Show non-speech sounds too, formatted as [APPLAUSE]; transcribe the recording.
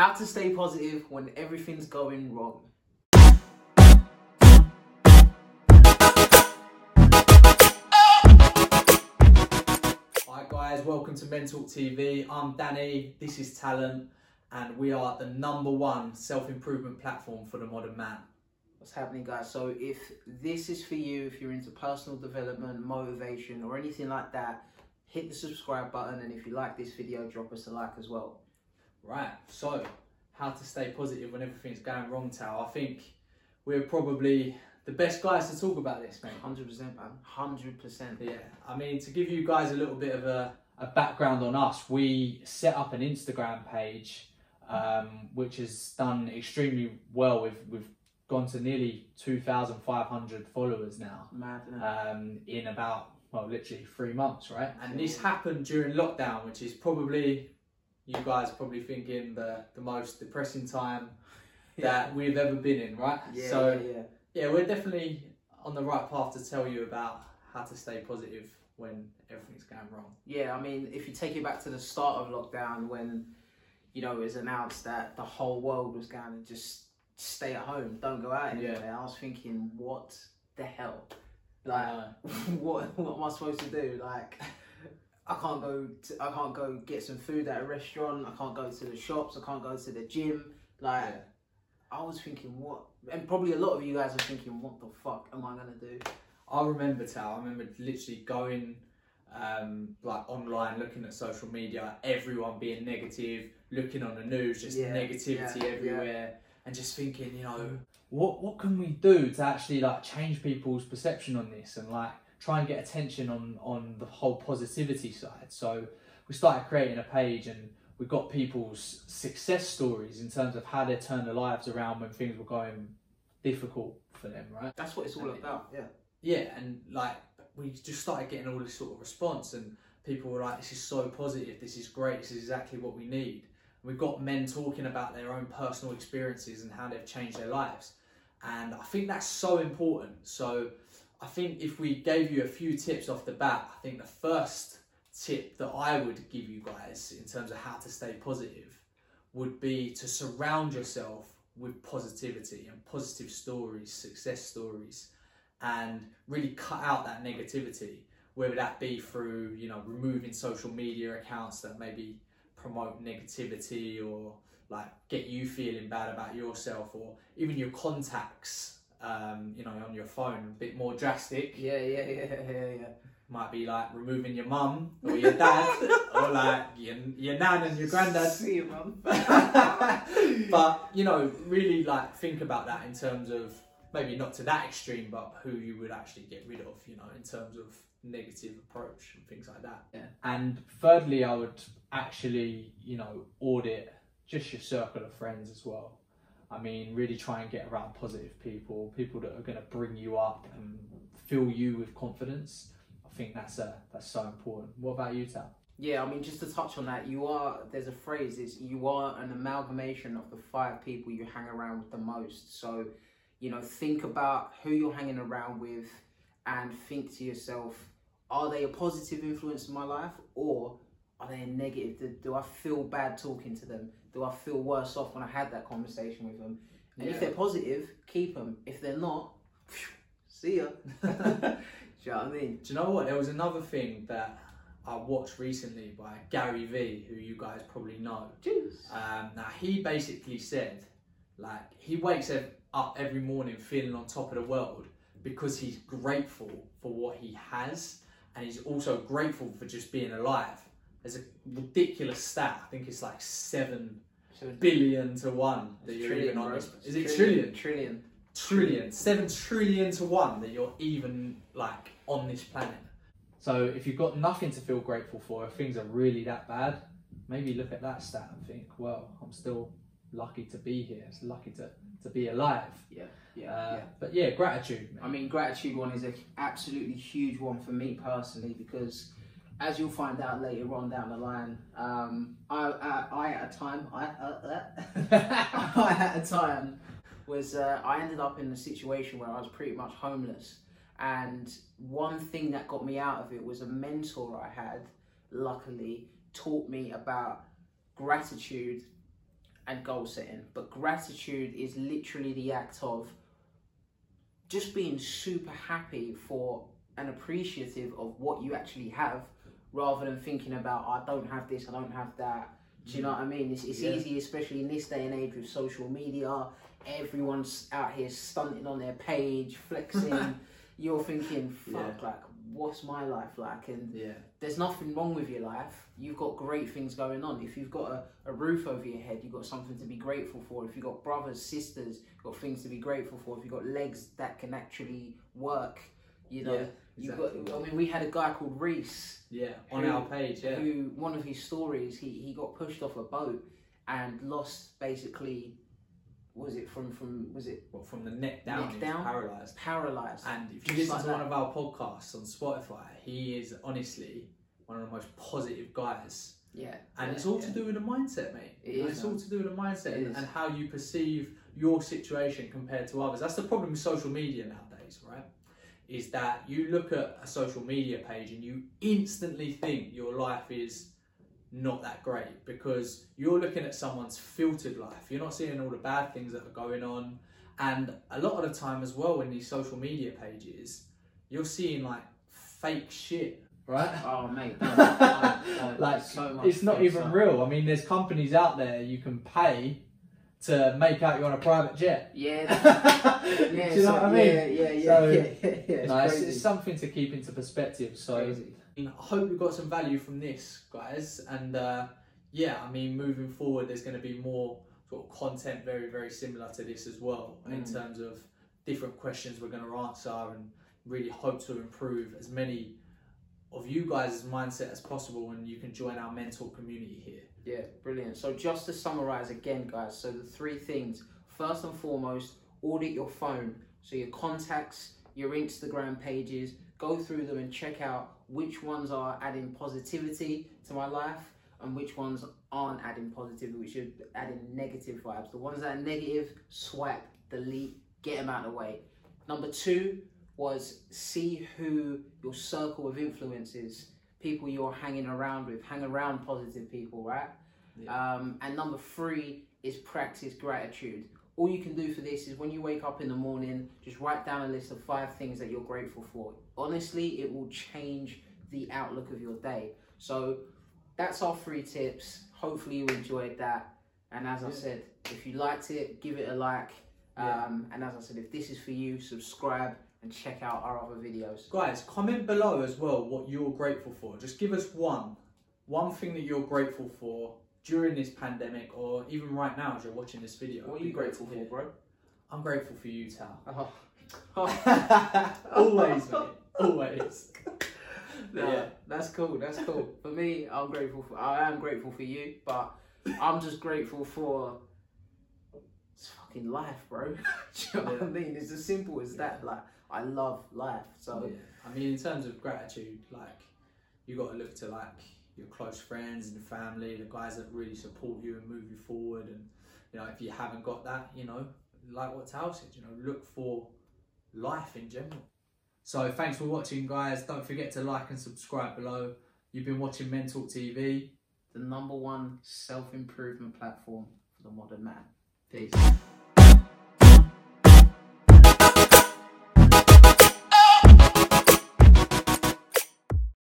How to stay positive when everything's going wrong. Hi guys, welcome to Mental TV. I'm Danny, this is Talent, and we are the number one self-improvement platform for the modern man. What's happening, guys? So, if this is for you, if you're into personal development, motivation, or anything like that, hit the subscribe button. And if you like this video, drop us a like as well. Right, so how to stay positive when everything's going wrong, Tal. I think we're probably the best guys to talk about this, mate. 100%, man. 100%. Yeah, I mean, to give you guys a little bit of a, a background on us, we set up an Instagram page, um, which has done extremely well. We've we've gone to nearly two thousand five hundred followers now Mad, um, in about well, literally three months, right? and this happened during lockdown, which is probably you guys probably thinking the the most depressing time [LAUGHS] that we've ever been in, right? yeah, so yeah, yeah. yeah, we're definitely on the right path to tell you about how to stay positive when everything's going wrong. Yeah, I mean, if you take it back to the start of lockdown when, you know, it was announced that the whole world was going to just stay at home, don't go out Yeah. I was thinking, what the hell? Like, [LAUGHS] what, what am I supposed to do? Like, I can't go, to, I can't go get some food at a restaurant, I can't go to the shops, I can't go to the gym. Like, yeah. I was thinking, what? And probably a lot of you guys are thinking, what the fuck am I going to do? I remember Tal. I remember literally going um, like online, looking at social media, everyone being negative, looking on the news, just Yeah, negativity yeah, everywhere, and just thinking, you know, What what can we do to actually like change people's perception on this and like try and get attention on on the whole positivity side? So we started creating a page and we got people's success stories in terms of how they turned their lives around when things were going difficult for them, right? That's what it's all about, yeah. yeah, and like we just started getting all this sort of response, and people were like, "This is so positive. This is great. This is exactly what we need." We've got men talking about their own personal experiences and how they've changed their lives, and I think that's so important. So, I think if we gave you a few tips off the bat, I think the first tip that I would give you guys in terms of how to stay positive would be to surround yourself with positivity and positive stories, success stories and really cut out that negativity whether that be through you know removing social media accounts that maybe promote negativity or like get you feeling bad about yourself or even your contacts um, you know on your phone a bit more drastic Yeah, yeah, yeah, yeah, yeah. might be like removing your mum or your dad [LAUGHS] or like your, your nan and your granddad See you, mum. [LAUGHS] [LAUGHS] but you know, really like think about that in terms of maybe not to that extreme, but who you would actually get rid of. You know, in terms of negative approach and things like that. And thirdly, I would actually, you know, audit just your circle of friends as well. I mean, really try and get around positive people, people that are going to bring you up and fill you with confidence. I think that's a that's so important. What about you, Tal? Yeah, I mean, just to touch on that, you are, there's a phrase, is you are an amalgamation of the five people you hang around with the most. So, you know, think about who you're hanging around with and think to yourself, are they a positive influence in my life or are they a negative? Do, do I feel bad talking to them? Do I feel worse off when I had that conversation with them? And if they're positive, keep them. If they're not, see ya. [LAUGHS] Do you know what I mean? Do you know what? There was another thing that I watched recently by Gary Vee, who you guys probably know. Jeez. Um, now he basically said, like, he wakes up every morning feeling on top of the world because he's grateful for what he has, and he's also grateful for just being alive. There's a ridiculous stat. I think it's like seven billion to one that you're even on bro. this. Is it trillion? Trillion. Trillion. Seven trillion to one that you're even like on this planet. So if you've got nothing to feel grateful for, if things are really that bad, maybe look at that stat and think, well, I'm still lucky to be here. It's lucky to, to be alive. Yeah, yeah, Uh, yeah. But yeah, gratitude. I mean, gratitude one is a absolutely huge one for me personally because, as you'll find out later on down the line, um, I, I, I at a time, I, uh, uh, [LAUGHS] I at a time was uh, I ended up in a situation where I was pretty much homeless, and one thing that got me out of it was a mentor I had. Luckily, taught me about gratitude and goal setting. But gratitude is literally the act of just being super happy for and appreciative of what you actually have rather than thinking about I don't have this, I don't have that. Do you know what I mean? It's, it's Yeah. easy, especially in this day and age with social media. Everyone's out here stunting on their page, flexing. [LAUGHS] You're thinking, fuck, Yeah. like, what's my life like? And Yeah. there's nothing wrong with your life. You've got great things going on. If you've got a, a roof over your head, you've got something to be grateful for. If you've got brothers, sisters, you've got things to be grateful for. If you've got legs that can actually work, you know. Yeah, You've got. I mean, we had a guy called Reese Yeah, on Who- our page, yeah. who one of his stories he, he got pushed off a boat and lost basically was it from from was it Well, from the neck down, Neck down? paralysed. paralyzed And if you listen like to one of our podcasts on Spotify, he is honestly one of the most positive guys. yeah And yeah, it's all yeah. to do with the mindset, mate. It You is, it's all to do with the mindset and, and how you perceive your situation compared to others. That's the problem with social media nowadays, right? Is that you look at a social media page and you instantly think your life is not that great because you're looking at someone's filtered life. You're not seeing all the bad things that are going on. And a lot of the time as well in these social media pages, you're seeing like fake shit. right? oh mate [LAUGHS] don't. like so much it's not even real. I mean, there's companies out there you can pay to make out you're on a private jet. yeah [LAUGHS] Do yeah you know so- what I mean? yeah yeah yeah So, yeah, yeah, [LAUGHS] yeah. It's no, it's, it's something to keep into perspective. So crazy. I hope you got some value from this, guys. And uh, yeah, I mean, moving forward, there's going to be more sort of content very, very similar to this as well in Mm. terms of different questions we're going to answer and really hope to improve as many of you guys' mindset as possible and you can join our mental community here. Yeah, brilliant. So just to summarize again, guys. So the three things. First and foremost, audit your phone. So your contacts, your Instagram pages, go through them and check out which ones are adding positivity to my life and which ones aren't adding positivity, which are adding negative vibes. The ones that are negative, swipe, delete, get them out of the way. Number two was see who your circle of influence is people you're hanging around with. Hang around positive people, right? Um, and number three is practice gratitude. All you can do for this is when you wake up in the morning, just write down a list of five things that you're grateful for. Honestly, it will change the outlook of your day. So that's our three tips. Hopefully, you enjoyed that. And as I said, if you liked it, give it a like. Yeah. Um, and as I said, if this is for you, subscribe and check out our other videos. Guys, comment below as well what you're grateful for. Just give us one. One thing that you're grateful for during this pandemic or even right now as you're watching this video. What are you be grateful for, hear. bro? I'm grateful for you, Tal. [LAUGHS] Oh. [LAUGHS] always, mate. Always. [LAUGHS] No, Yeah. that's cool. That's cool. For me, I'm grateful for. I am grateful for you, but I'm just grateful for it's fucking life, bro. Do you know what I mean? It's as simple as that. Like, I love life. So Yeah. I mean, in terms of gratitude, like you got to look to like your close friends and family, the guys that really support you and move you forward. And you know, if you haven't got that, you know, like what Tal said, you know, look for life in general. So thanks for watching, guys. Don't forget to like and subscribe below. You've been watching Mental TV. the number one self improvement platform for the modern man. Peace.